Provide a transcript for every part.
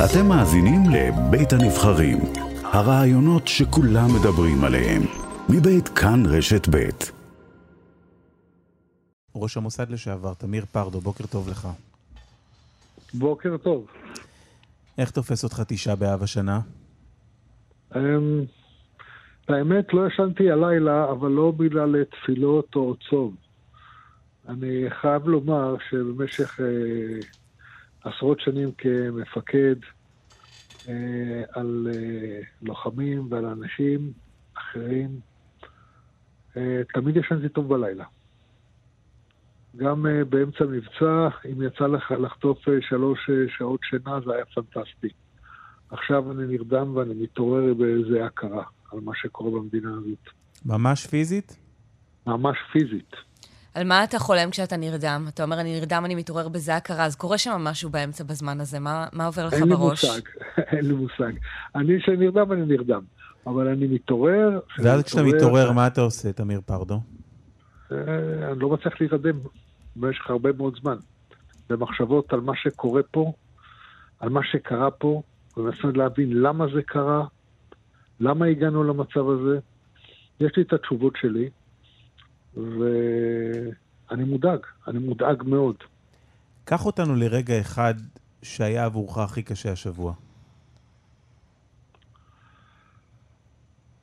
אתם מאזינים לבית הנבחרים, הרעיונות שכולם מדברים עליהם, מבית כאן רשת בית. ראש המוסד לשעבר, תמיר פרדו, בוקר טוב לך. בוקר טוב. איך תופס אותך תשעה באב השנה? אמ, האמת, לא ישנתי הלילה, אבל לא בגלל תפילות או צום. אני חייב לומר שבמשך אה, עשרות שנים כמפקד אה, על אה, לוחמים ועל אנשים אחרים, אה, תמיד ישנתי טוב בלילה. גם אה, באמצע מבצע, אם יצא לך לחטוף אה, שלוש אה, שעות שינה, זה היה פנטסטי. עכשיו אני נרדם ואני מתעורר באיזה הכרה על מה שקורה במדינה הזאת. ממש פיזית? ממש פיזית. על מה אתה חולם כשאתה נרדם? אתה אומר, אני נרדם, אני מתעורר בזה הכרה, אז קורה שם משהו באמצע בזמן הזה, מה, מה עובר לך אין בראש? לי מושג, אין לי מושג. אני כשנרדם, אני נרדם. אבל אני מתעורר... ואז כשאתה מתעורר, מה אתה עושה, תמיר פרדו? אה, אני לא מצליח להירדם במשך הרבה מאוד זמן. במחשבות על מה שקורה פה, על מה שקרה פה, ומנסה להבין למה זה קרה, למה הגענו למצב הזה. יש לי את התשובות שלי, ואני מודאג, אני מודאג מאוד. קח אותנו לרגע אחד שהיה עבורך הכי קשה השבוע.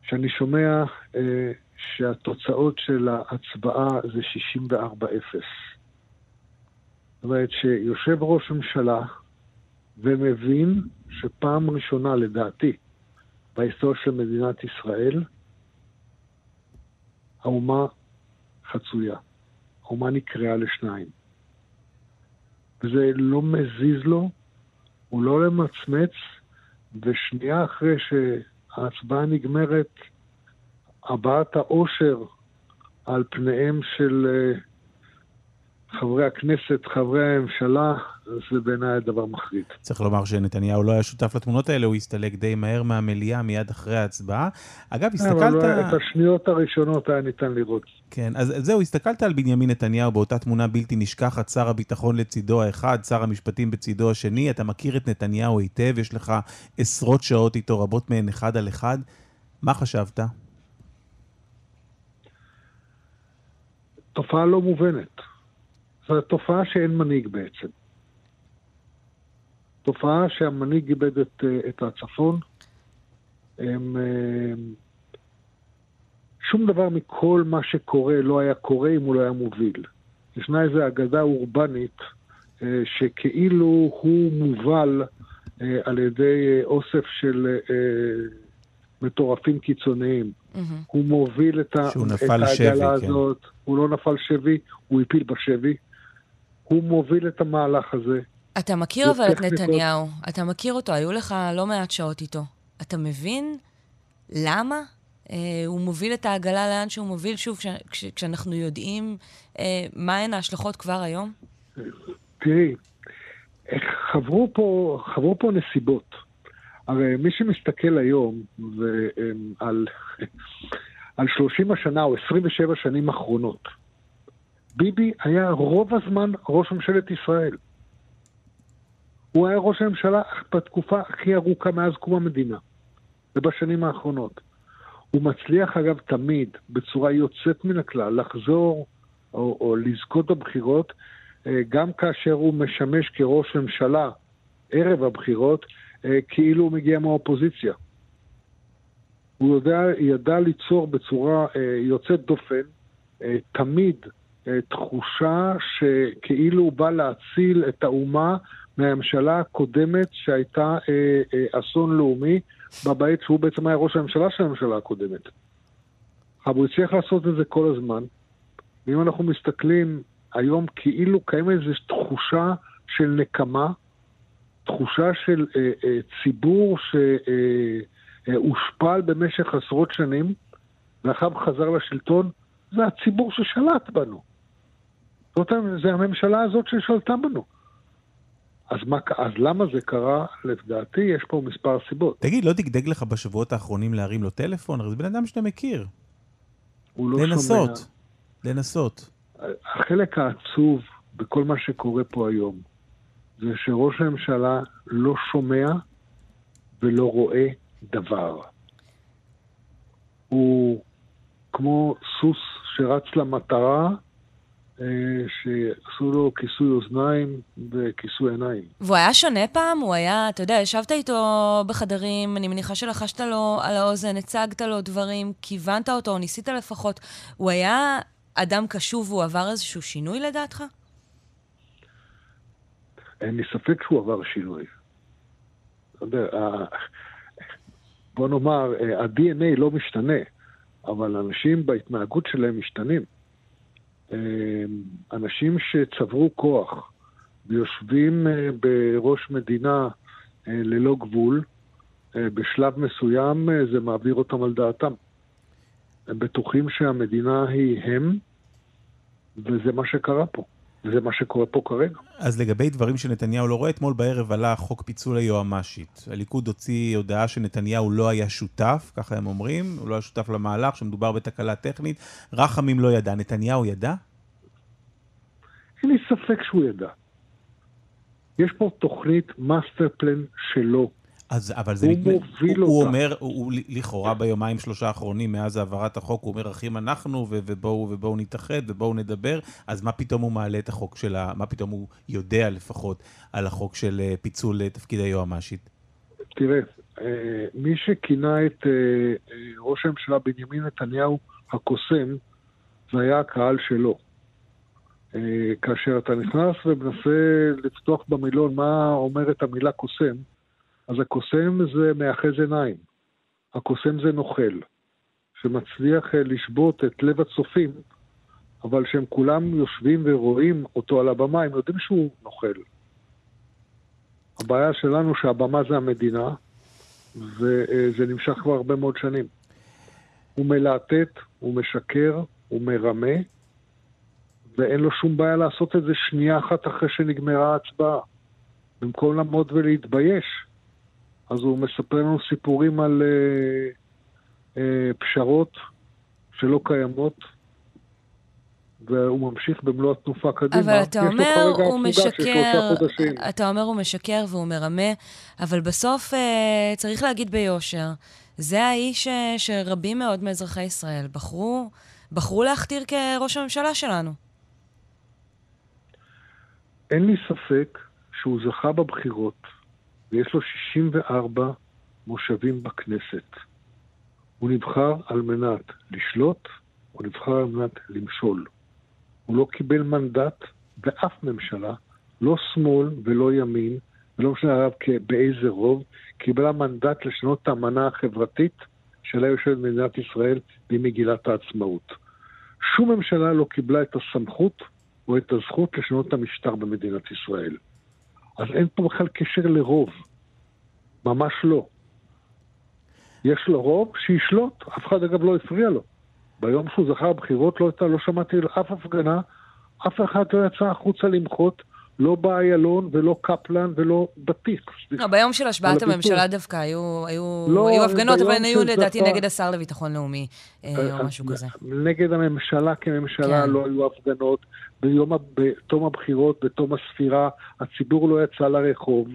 שאני שומע אה, שהתוצאות של ההצבעה זה 64-0. זאת אומרת שיושב ראש ממשלה ומבין שפעם ראשונה, לדעתי, בהיסטוריה של מדינת ישראל, האומה חצויה. האומה נקרעה לשניים. וזה לא מזיז לו, הוא לא למצמץ, ושנייה אחרי שההצבעה נגמרת, הבעת האושר על פניהם של uh, חברי הכנסת, חברי הממשלה, זה בעיניי דבר מחריד. צריך לומר שנתניהו לא היה שותף לתמונות האלה, הוא הסתלק די מהר מהמליאה מיד אחרי ההצבעה. אגב, הסתכלת... אבל את השניות הראשונות היה ניתן לראות. כן, אז זהו, הסתכלת על בנימין נתניהו באותה תמונה בלתי נשכחת, שר הביטחון לצידו האחד, שר המשפטים בצידו השני, אתה מכיר את נתניהו היטב, יש לך עשרות שעות איתו, רבות מהן אחד על אחד. מה חשבת? תופעה לא מובנת. זו תופעה שאין מנהיג בעצם. תופעה שהמנהיג איבד את, את הצפון. הם, שום דבר מכל מה שקורה לא היה קורה אם הוא לא היה מוביל. ישנה איזו אגדה אורבנית שכאילו הוא מובל על ידי אוסף של מטורפים קיצוניים. Mm-hmm. הוא מוביל את, ה... את העגלה שבי, הזאת, כן. הוא לא נפל שבי, הוא הפיל בשבי. הוא מוביל את המהלך הזה. אתה מכיר אבל את נתניהו, אתה מכיר אותו, היו לך לא מעט שעות איתו. אתה מבין למה אה, הוא מוביל את העגלה לאן שהוא מוביל, שוב, כש, כשאנחנו יודעים אה, מהן ההשלכות כבר היום? תראי, חברו פה, חברו פה נסיבות. הרי מי שמסתכל היום על, על 30 השנה או 27 שנים אחרונות, ביבי היה רוב הזמן ראש ממשלת ישראל. הוא היה ראש הממשלה בתקופה הכי ארוכה מאז קום המדינה, ובשנים האחרונות. הוא מצליח אגב תמיד, בצורה יוצאת מן הכלל, לחזור או, או לזכות בבחירות, גם כאשר הוא משמש כראש ממשלה ערב הבחירות, כאילו הוא מגיע מהאופוזיציה. הוא יודע, ידע ליצור בצורה יוצאת דופן, תמיד תחושה שכאילו הוא בא להציל את האומה מהממשלה הקודמת שהייתה אה, אה, אסון לאומי, בבית שהוא בעצם היה ראש הממשלה של הממשלה הקודמת. אבל הוא הצליח לעשות את זה כל הזמן. ואם אנחנו מסתכלים היום כאילו קיימת איזו תחושה של נקמה, תחושה של אה, אה, ציבור שהושפל אה, במשך עשרות שנים, ואחר חזר לשלטון, זה הציבור ששלט בנו. זאת זה הממשלה הזאת ששלטה בנו. אז, מה, אז למה זה קרה? לדעתי יש פה מספר סיבות. תגיד, לא דגדג לך בשבועות האחרונים להרים לו טלפון? הרי זה בן אדם שאתה מכיר. הוא לא לנסות, שומע. לנסות. החלק העצוב בכל מה שקורה פה היום, זה שראש הממשלה לא שומע ולא רואה דבר. הוא כמו סוס שרץ למטרה, שעשו לו כיסוי אוזניים וכיסוי עיניים. והוא היה שונה פעם? הוא היה, אתה יודע, ישבת איתו בחדרים, אני מניחה שלחשת לו על האוזן, הצגת לו דברים, כיוונת אותו, או ניסית לפחות. הוא היה אדם קשוב והוא עבר איזשהו שינוי לדעתך? אין לי ספק שהוא עבר שינוי. יודע, בוא נאמר, ה-DNA לא משתנה, אבל אנשים בהתנהגות שלהם משתנים. אנשים שצברו כוח ויושבים אה, בראש מדינה אה, ללא גבול, אה, בשלב מסוים זה מעביר אותם על דעתם. הם בטוחים שהמדינה היא הם, וזה מה שקרה פה. וזה מה שקורה פה כרגע. אז לגבי דברים שנתניהו לא רואה, אתמול בערב עלה חוק פיצול היועמ"שית. הליכוד הוציא הודעה שנתניהו לא היה שותף, ככה הם אומרים, הוא לא היה שותף למהלך, שמדובר בתקלה טכנית. רחמים לא ידע, נתניהו ידע? אין לי ספק שהוא ידע. יש פה תוכנית master plan שלו. אז, אבל זה... הוא מת... מוביל הוא, אותה. הוא אומר, הוא, הוא לכאורה ביומיים שלושה האחרונים, מאז העברת החוק, הוא אומר, אחים אנחנו, ו- ובואו, ובואו נתאחד, ובואו נדבר, אז מה פתאום הוא מעלה את החוק של ה... מה פתאום הוא יודע לפחות על החוק של אה, פיצול אה, תפקיד היועמ"שית? תראה, אה, מי שכינה את ראש הממשלה בנימין נתניהו הקוסם, זה היה הקהל שלו. כאשר אתה נכנס ומנסה לפתוח במילון מה אומרת המילה קוסם, אז הקוסם זה מאחז עיניים. הקוסם זה נוכל, שמצליח אה, לשבות את לב הצופים, אבל כשהם כולם יושבים ורואים אותו על הבמה, הם יודעים שהוא נוכל. הבעיה שלנו שהבמה זה המדינה, וזה נמשך כבר הרבה מאוד שנים. הוא מלהטט, הוא משקר, הוא מרמה, ואין לו שום בעיה לעשות את זה שנייה אחת אחרי שנגמרה ההצבעה. במקום לעמוד ולהתבייש, אז הוא מספר לנו סיפורים על אה, אה, פשרות שלא קיימות, והוא ממשיך במלוא התנופה קדימה. אבל אתה אומר, הוא משקר, אתה אומר הוא משקר והוא מרמה, אבל בסוף אה, צריך להגיד ביושר, זה האיש אה, שרבים מאוד מאזרחי ישראל בחרו, בחרו להכתיר כראש הממשלה שלנו. אין לי ספק שהוא זכה בבחירות ויש לו 64 מושבים בכנסת. הוא נבחר על מנת לשלוט, הוא נבחר על מנת למשול. הוא לא קיבל מנדט באף ממשלה, לא שמאל ולא ימין, ולא משנה עליו באיזה רוב, קיבלה מנדט לשנות את האמנה החברתית שעליה יושבת מדינת ישראל ממגילת העצמאות. שום ממשלה לא קיבלה את הסמכות או את הזכות לשנות את המשטר במדינת ישראל. אז אין פה בכלל קשר לרוב. ממש לא. יש לו רוב, שישלוט. אף אחד אגב לא הפריע לו. ביום שהוא זכה בבחירות לא, לא שמעתי אף הפגנה, אף אחד לא יצא החוצה למחות, לא באיילון ולא קפלן ולא בטיח. לא, ביום של השבעת הממשלה דווקא היו, היו, לא, היו הפגנות, אבל הן היו לדעתי נגד השר לביטחון לאומי, אה, או משהו כזה. נגד הממשלה כממשלה כן. לא היו הפגנות. ביום, בתום הבחירות, בתום הספירה, הציבור לא יצא לרחוב.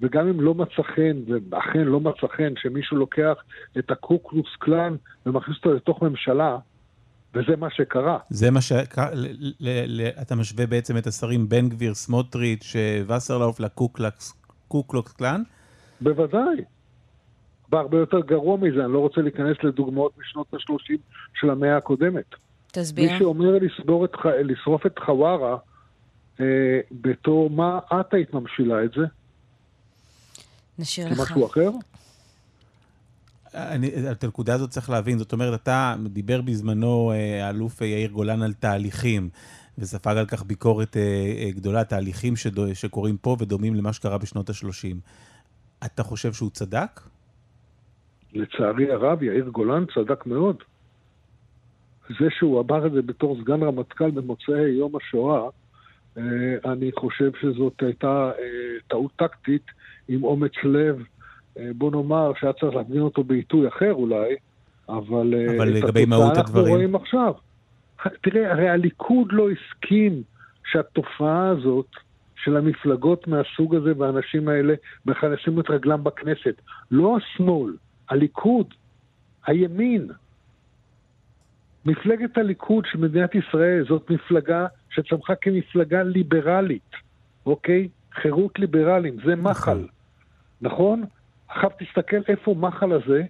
וגם אם לא מצא חן, ואכן לא מצא חן, שמישהו לוקח את הקוקלוס קלאן ומכניס אותו לתוך ממשלה, וזה מה שקרה. זה מה ש... אתה משווה בעצם את השרים בן גביר, סמוטריץ', וסרלאוף לקוקלוקס קלאן? בוודאי. בהרבה יותר גרוע מזה, אני לא רוצה להיכנס לדוגמאות משנות ה-30 של המאה הקודמת. תסביר. מי שאומר את, לשרוף את חווארה, אה, בתור מה את היית ממשילה את זה? נשאיר לך. משהו אחר? אני, את הנקודה הזאת צריך להבין, זאת אומרת, אתה דיבר בזמנו, אה, האלוף יאיר גולן, על תהליכים, וספג על כך ביקורת אה, אה, גדולה, תהליכים שדו, שקורים פה ודומים למה שקרה בשנות ה-30. אתה חושב שהוא צדק? לצערי הרב, יאיר גולן צדק מאוד. זה שהוא אמר את זה בתור סגן רמטכ"ל במוצאי יום השואה, אני חושב שזאת הייתה טעות טקטית עם אומץ לב, אה, בוא נאמר שהיה צריך להבין אותו בעיתוי אחר אולי, אבל, אה, אבל לגבי מהות הדברים... אנחנו רואים עכשיו. תראה, הרי הליכוד לא הסכים שהתופעה הזאת של המפלגות מהסוג הזה והאנשים האלה בכלל ישימו את רגלם בכנסת. לא השמאל, הליכוד, הימין. מפלגת הליכוד של מדינת ישראל זאת מפלגה שצמחה כמפלגה ליברלית, אוקיי? חירות ליברלים, זה מחל, נכון? עכשיו תסתכל איפה מחל הזה,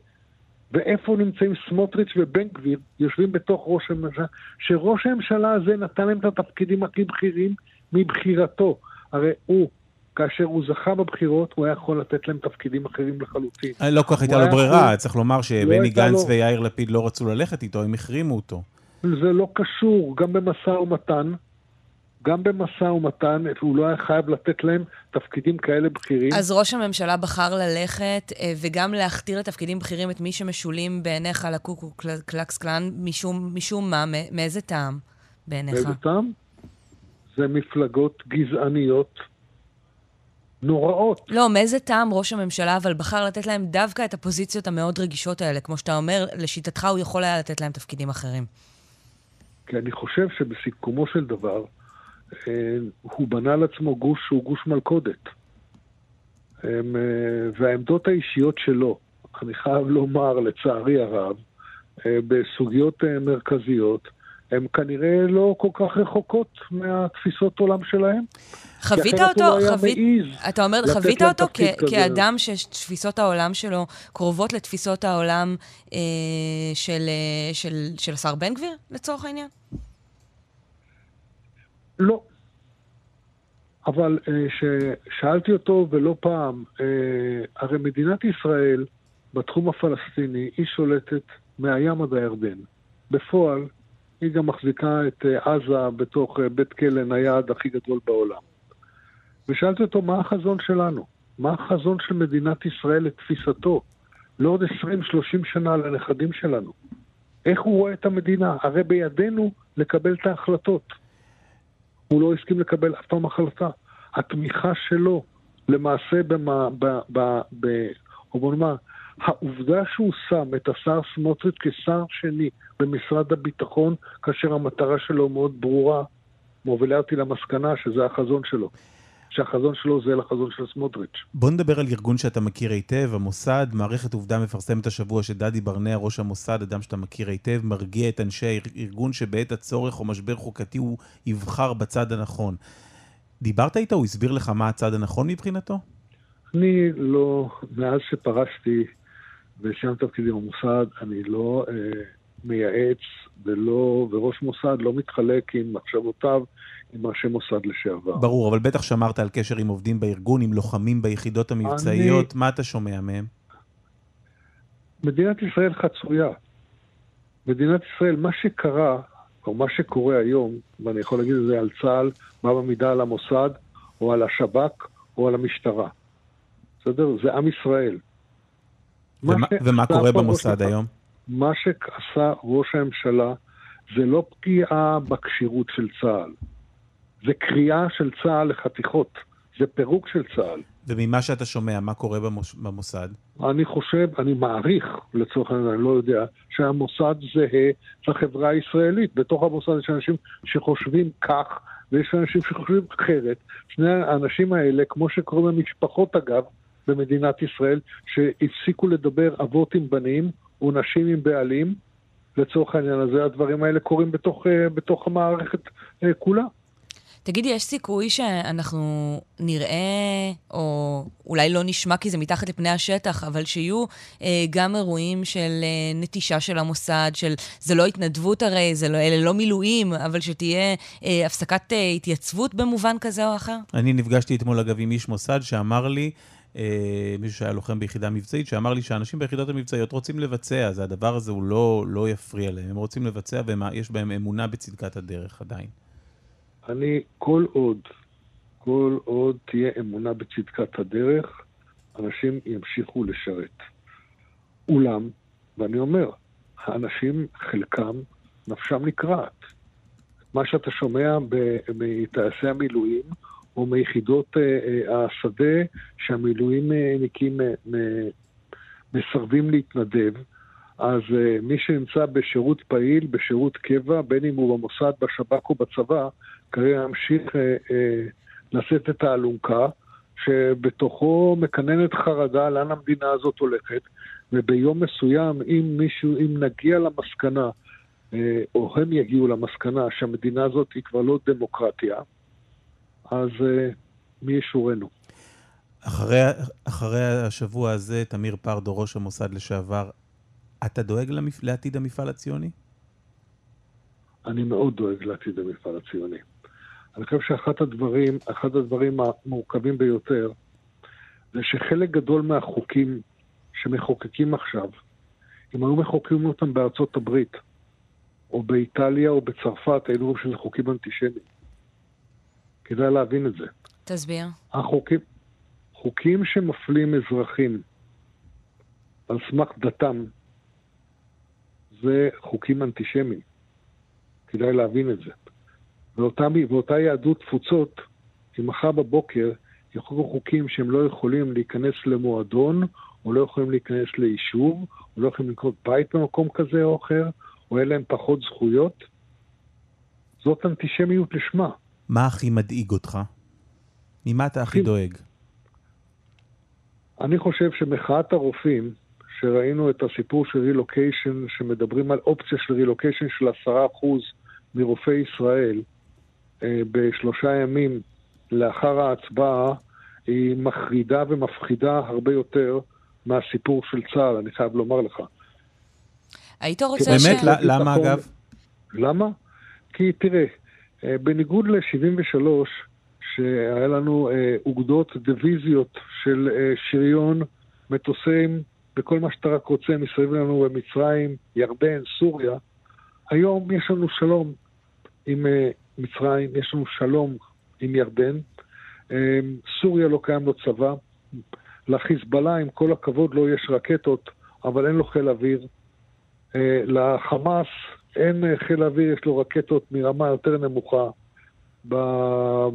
ואיפה נמצאים סמוטריץ' ובן גביר, יושבים בתוך ראש הממשלה, שראש הממשלה הזה נתן להם את התפקידים הכי בכירים מבחירתו. הרי הוא, כאשר הוא זכה בבחירות, הוא היה יכול לתת להם תפקידים אחרים לחלוטין. אה, לא כל כך הייתה לו ברירה, צריך לומר שבני לא גנץ ויאיר לפיד לא רצו ללכת איתו, הם החרימו אותו. זה לא קשור, גם במשא ומתן, גם במשא ומתן, הוא לא היה חייב לתת להם תפקידים כאלה בכירים. אז ראש הממשלה בחר ללכת אה, וגם להכתיר לתפקידים בכירים את מי שמשולים בעיניך לקוקו קלקס קלאן, משום, משום מה? מאיזה טעם בעיניך? מאיזה טעם? זה מפלגות גזעניות נוראות. לא, מאיזה טעם ראש הממשלה אבל בחר לתת להם דווקא את הפוזיציות המאוד רגישות האלה? כמו שאתה אומר, לשיטתך הוא יכול היה לתת להם תפקידים אחרים. כי אני חושב שבסיכומו של דבר, הוא בנה לעצמו גוש שהוא גוש מלכודת. אה, והעמדות האישיות שלו, אני חייב לומר, לצערי הרב, אה, בסוגיות מרכזיות, הן כנראה לא כל כך רחוקות מהתפיסות עולם שלהם. חווית אותו, חווית, אתה אומר, חווית אותו כ- כאדם שתפיסות העולם שלו קרובות לתפיסות העולם אה, של, של, של השר בן גביר, לצורך העניין? לא. אבל כששאלתי אה, אותו ולא פעם, אה, הרי מדינת ישראל בתחום הפלסטיני היא שולטת מהים עד הירדן. בפועל היא גם מחזיקה את אה, עזה בתוך בית כלא נייד הכי גדול בעולם. ושאלתי אותו מה החזון שלנו, מה החזון של מדינת ישראל לתפיסתו, לעוד 20-30 שנה לנכדים שלנו. איך הוא רואה את המדינה? הרי בידינו לקבל את ההחלטות. הוא לא הסכים לקבל אף פעם החלטה. התמיכה שלו למעשה במה, ב, ב, ב, או בוא נאמר, העובדה שהוא שם את השר סמוטריץ' כשר שני במשרד הביטחון, כאשר המטרה שלו מאוד ברורה, מובילה אותי למסקנה שזה החזון שלו. שהחזון שלו זה לחזון של סמוטריץ'. בוא נדבר על ארגון שאתה מכיר היטב, המוסד. מערכת עובדה מפרסמת השבוע שדדי ברנע, ראש המוסד, אדם שאתה מכיר היטב, מרגיע את אנשי הארגון שבעת הצורך או משבר חוקתי הוא יבחר בצד הנכון. דיברת איתו? הוא הסביר לך מה הצד הנכון מבחינתו? אני לא, מאז שפרשתי וסיימתי תפקידי במוסד, אני לא אה, מייעץ ולא, וראש מוסד לא מתחלק עם מחשבותיו עם ראשי מוסד לשעבר. ברור, אבל בטח שמרת על קשר עם עובדים בארגון, עם לוחמים ביחידות המבצעיות, אני... מה אתה שומע מהם? מדינת ישראל חצויה. מדינת ישראל, מה שקרה, או מה שקורה היום, ואני יכול להגיד את זה על צה"ל, מה במידה על המוסד, או על השב"כ, או על המשטרה. בסדר? זה עם ישראל. ומה, ומה קורה במוסד היום? מה שעשה ראש הממשלה זה לא פגיעה בכשירות של צה"ל. זה קריאה של צה"ל לחתיכות, זה פירוק של צה"ל. וממה שאתה שומע, מה קורה במוש... במוסד? אני חושב, אני מעריך, לצורך העניין, אני לא יודע, שהמוסד זהה לחברה הישראלית. בתוך המוסד יש אנשים שחושבים כך, ויש אנשים שחושבים אחרת. שני האנשים האלה, כמו שקורה במשפחות אגב, במדינת ישראל, שהפסיקו לדבר אבות עם בנים או נשים עם בעלים, לצורך העניין הזה, הדברים האלה קורים בתוך, אה, בתוך המערכת אה, כולה. תגידי, יש סיכוי שאנחנו נראה, או אולי לא נשמע כי זה מתחת לפני השטח, אבל שיהיו אה, גם אירועים של אה, נטישה של המוסד, של, זה לא התנדבות הרי, זה לא, אלה לא מילואים, אבל שתהיה אה, הפסקת אה, התייצבות במובן כזה או אחר? אני נפגשתי אתמול, אגב, עם איש מוסד שאמר לי, אה, מישהו שהיה לוחם ביחידה מבצעית, שאמר לי שאנשים ביחידות המבצעיות רוצים לבצע, אז הדבר הזה הוא לא, לא יפריע להם, הם רוצים לבצע ויש בהם אמונה בצדקת הדרך עדיין. אני, כל עוד, כל עוד תהיה אמונה בצדקת הדרך, אנשים ימשיכו לשרת. אולם, ואני אומר, האנשים, חלקם, נפשם נקרעת. מה שאתה שומע מטייסי המילואים, או מיחידות אה, אה, השדה, שהמילואימניקים אה, מסרבים להתנדב, אז מי שנמצא בשירות פעיל, בשירות קבע, בין אם הוא במוסד, בשב"כ או בצבא, כרגע ימשיך לשאת את האלונקה, שבתוכו מקננת חרדה לאן המדינה הזאת הולכת, וביום מסוים, אם מישהו, אם נגיע למסקנה, או הם יגיעו למסקנה שהמדינה הזאת היא כבר לא דמוקרטיה, אז אה, מי ישורנו? אחרי, אחרי השבוע הזה, תמיר פרדו, ראש המוסד לשעבר, אתה דואג למפ... לעתיד המפעל הציוני? אני מאוד דואג לעתיד המפעל הציוני. אני חושב שאחד הדברים, הדברים המורכבים ביותר, זה שחלק גדול מהחוקים שמחוקקים עכשיו, אם היו מחוקקים אותם בארצות הברית, או באיטליה או בצרפת, היינו רואים שזה חוקים אנטישמיים. כדאי להבין את זה. תסביר. החוקים, חוקים שמפלים אזרחים על סמך דתם, זה חוקים אנטישמיים. כדאי להבין את זה. ואותה, ואותה יהדות תפוצות, אם מחר בבוקר יחוקו חוקים שהם לא יכולים להיכנס למועדון, או לא יכולים להיכנס ליישוב, או לא יכולים לקנות בית במקום כזה או אחר, או אין להם פחות זכויות, זאת אנטישמיות לשמה. מה הכי מדאיג אותך? ממה אתה הכי דואג? אני חושב שמחאת הרופאים, שראינו את הסיפור של רילוקיישן, שמדברים על אופציה של רילוקיישן של עשרה אחוז מרופאי ישראל אה, בשלושה ימים לאחר ההצבעה, היא מחרידה ומפחידה הרבה יותר מהסיפור של צה"ל, אני חייב לומר לך. היית רוצה ש... באמת, למה אגב? למה? כי תראה, אה, בניגוד ל-73, שהיה לנו אה, אוגדות דיוויזיות של אה, שריון, מטוסים, וכל מה שאתה רק רוצה מסביב לנו במצרים, ירדן, סוריה, היום יש לנו שלום עם מצרים, יש לנו שלום עם ירדן. סוריה לא קיים לו צבא. לחיזבאללה, עם כל הכבוד, לא יש רקטות, אבל אין לו חיל אוויר. לחמאס אין חיל אוויר, יש לו רקטות מרמה יותר נמוכה. ב,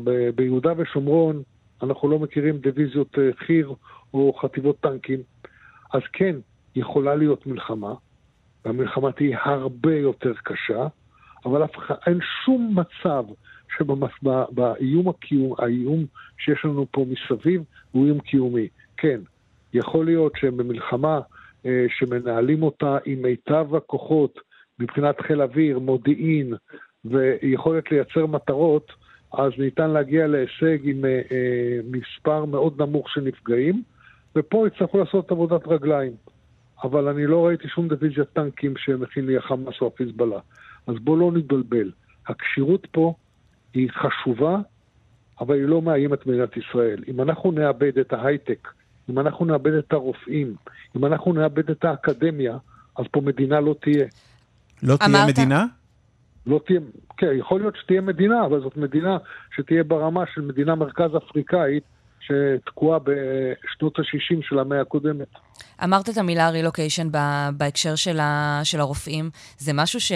ב, ביהודה ושומרון אנחנו לא מכירים דיוויזיות אה, חי"ר או חטיבות טנקים. אז כן, יכולה להיות מלחמה, והמלחמה תהיה הרבה יותר קשה, אבל אף אין שום מצב שבאיום הקיום, האיום שיש לנו פה מסביב הוא איום קיומי. כן, יכול להיות שבמלחמה אה, שמנהלים אותה עם מיטב הכוחות מבחינת חיל אוויר, מודיעין ויכולת לייצר מטרות, אז ניתן להגיע להישג עם אה, אה, מספר מאוד נמוך של נפגעים, ופה יצטרכו לעשות עבודת רגליים. אבל אני לא ראיתי שום דיוויזיית טנקים שמכין לי החמאס או החיזבאללה. אז בואו לא נתבלבל. הכשירות פה היא חשובה, אבל היא לא מאיימת מדינת ישראל. אם אנחנו נאבד את ההייטק, אם אנחנו נאבד את הרופאים, אם אנחנו נאבד את האקדמיה, אז פה מדינה לא תהיה. לא תהיה אמרת... מדינה? לא תהיה, כן, יכול להיות שתהיה מדינה, אבל זאת מדינה שתהיה ברמה של מדינה מרכז אפריקאית שתקועה בשנות ה-60 של המאה הקודמת. אמרת את המילה רילוקיישן בהקשר של, ה, של הרופאים. זה משהו ש,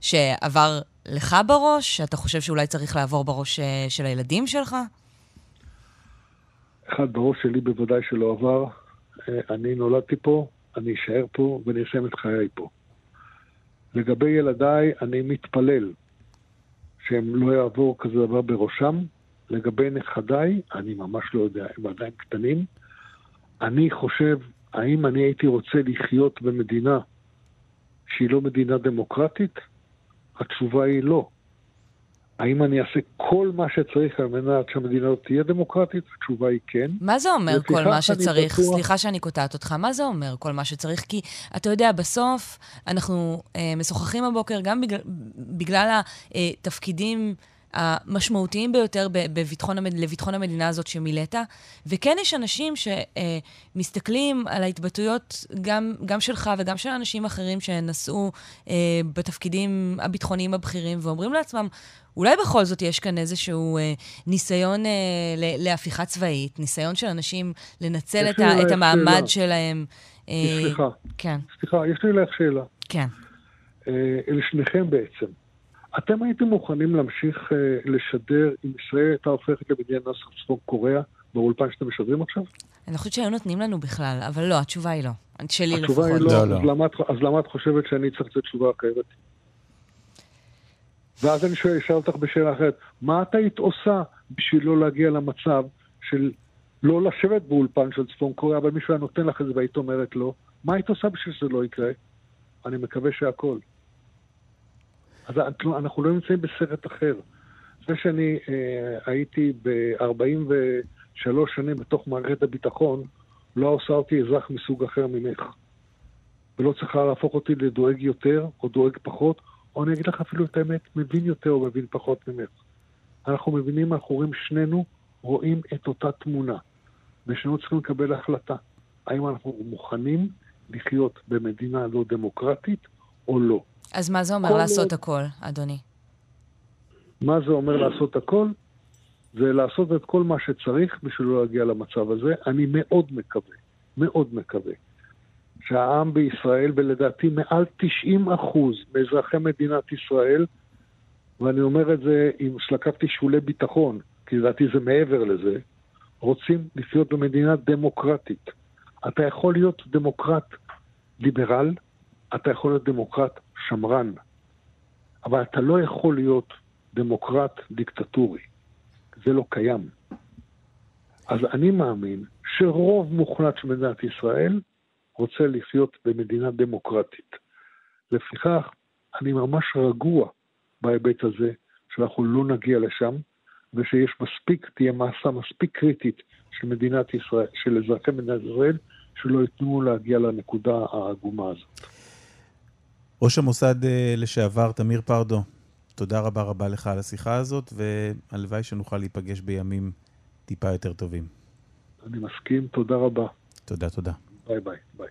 שעבר לך בראש? אתה חושב שאולי צריך לעבור בראש אה, של הילדים שלך? אחד בראש שלי בוודאי שלא עבר. אה, אני נולדתי פה, אני אשאר פה ואני אסיים את חיי פה. לגבי ילדיי, אני מתפלל שהם לא יעבור כזה דבר בראשם. לגבי נכדיי, אני ממש לא יודע, הם עדיין קטנים. אני חושב, האם אני הייתי רוצה לחיות במדינה שהיא לא מדינה דמוקרטית? התשובה היא לא. האם אני אעשה כל מה שצריך על מנת שהמדינה הזאת תהיה דמוקרטית? התשובה היא כן. מה זה אומר כל מה שצריך? בטוח... סליחה שאני קוטעת אותך, מה זה אומר כל מה שצריך? כי אתה יודע, בסוף אנחנו אה, משוחחים הבוקר גם בגלל, בגלל התפקידים... אה, המשמעותיים ביותר בביטחון, לביטחון המדינה הזאת שמילאת. וכן יש אנשים שמסתכלים על ההתבטאויות, גם, גם שלך וגם של אנשים אחרים שנשאו אה, בתפקידים הביטחוניים הבכירים, ואומרים לעצמם, אולי בכל זאת יש כאן איזשהו אה, ניסיון אה, להפיכה צבאית, ניסיון של אנשים לנצל את, ה, את המעמד שאלה. שלהם. אה, סליחה. כן. סליחה, יש לי אלייך שאלה. כן. אה, אל שניכם בעצם. אתם הייתם מוכנים להמשיך uh, לשדר אם ישראל הייתה הופכת למדינה נאסר צפון קוריאה באולפן שאתם משדרים עכשיו? אני חושבת שהיו נותנים לנו בכלל, אבל לא, התשובה היא לא. שלי לפחות. התשובה היא לא, לא, לא. אז, למה, אז למה את חושבת שאני צריך לתת תשובה אחרת? ואז אני שואל, אשאל אותך בשאלה אחרת, מה את היית עושה בשביל לא להגיע למצב של לא לשבת באולפן של צפון קוריאה, אבל מישהו היה נותן לך את זה והיית אומרת לא? מה היית עושה בשביל שזה לא יקרה? אני מקווה שהכל. אז אנחנו לא נמצאים בסרט אחר. זה שאני אה, הייתי ב-43 שנים בתוך מערכת הביטחון, לא עושה אותי אזרח מסוג אחר ממך. ולא צריכה להפוך אותי לדואג יותר או דואג פחות, או אני אגיד לך אפילו את האמת, מבין יותר או מבין פחות ממך. אנחנו מבינים, אנחנו רואים שנינו, רואים את אותה תמונה. ושנינו צריכים לקבל החלטה. האם אנחנו מוכנים לחיות במדינה לא דמוקרטית או לא. אז מה זה אומר לעשות עוד... הכל, אדוני? מה זה אומר לעשות הכל? זה לעשות את כל מה שצריך בשביל לא להגיע למצב הזה. אני מאוד מקווה, מאוד מקווה, שהעם בישראל, ולדעתי מעל 90 אחוז מאזרחי מדינת ישראל, ואני אומר את זה אם שלקחתי שולי ביטחון, כי לדעתי זה מעבר לזה, רוצים לחיות במדינה דמוקרטית. אתה יכול להיות דמוקרט ליברל, אתה יכול להיות דמוקרט שמרן, אבל אתה לא יכול להיות דמוקרט דיקטטורי. זה לא קיים. אז אני מאמין שרוב מוחלט של מדינת ישראל רוצה לחיות במדינה דמוקרטית. לפיכך, אני ממש רגוע בהיבט הזה, שאנחנו לא נגיע לשם, ושיש מספיק, תהיה מסה מספיק קריטית של מדינת ישראל, של אזרחי מדינת ישראל, שלא ייתנו להגיע לנקודה העגומה הזאת. ראש המוסד אה, לשעבר, תמיר פרדו, תודה רבה רבה לך על השיחה הזאת, והלוואי שנוכל להיפגש בימים טיפה יותר טובים. אני מסכים, תודה רבה. תודה, תודה. ביי ביי. ביי.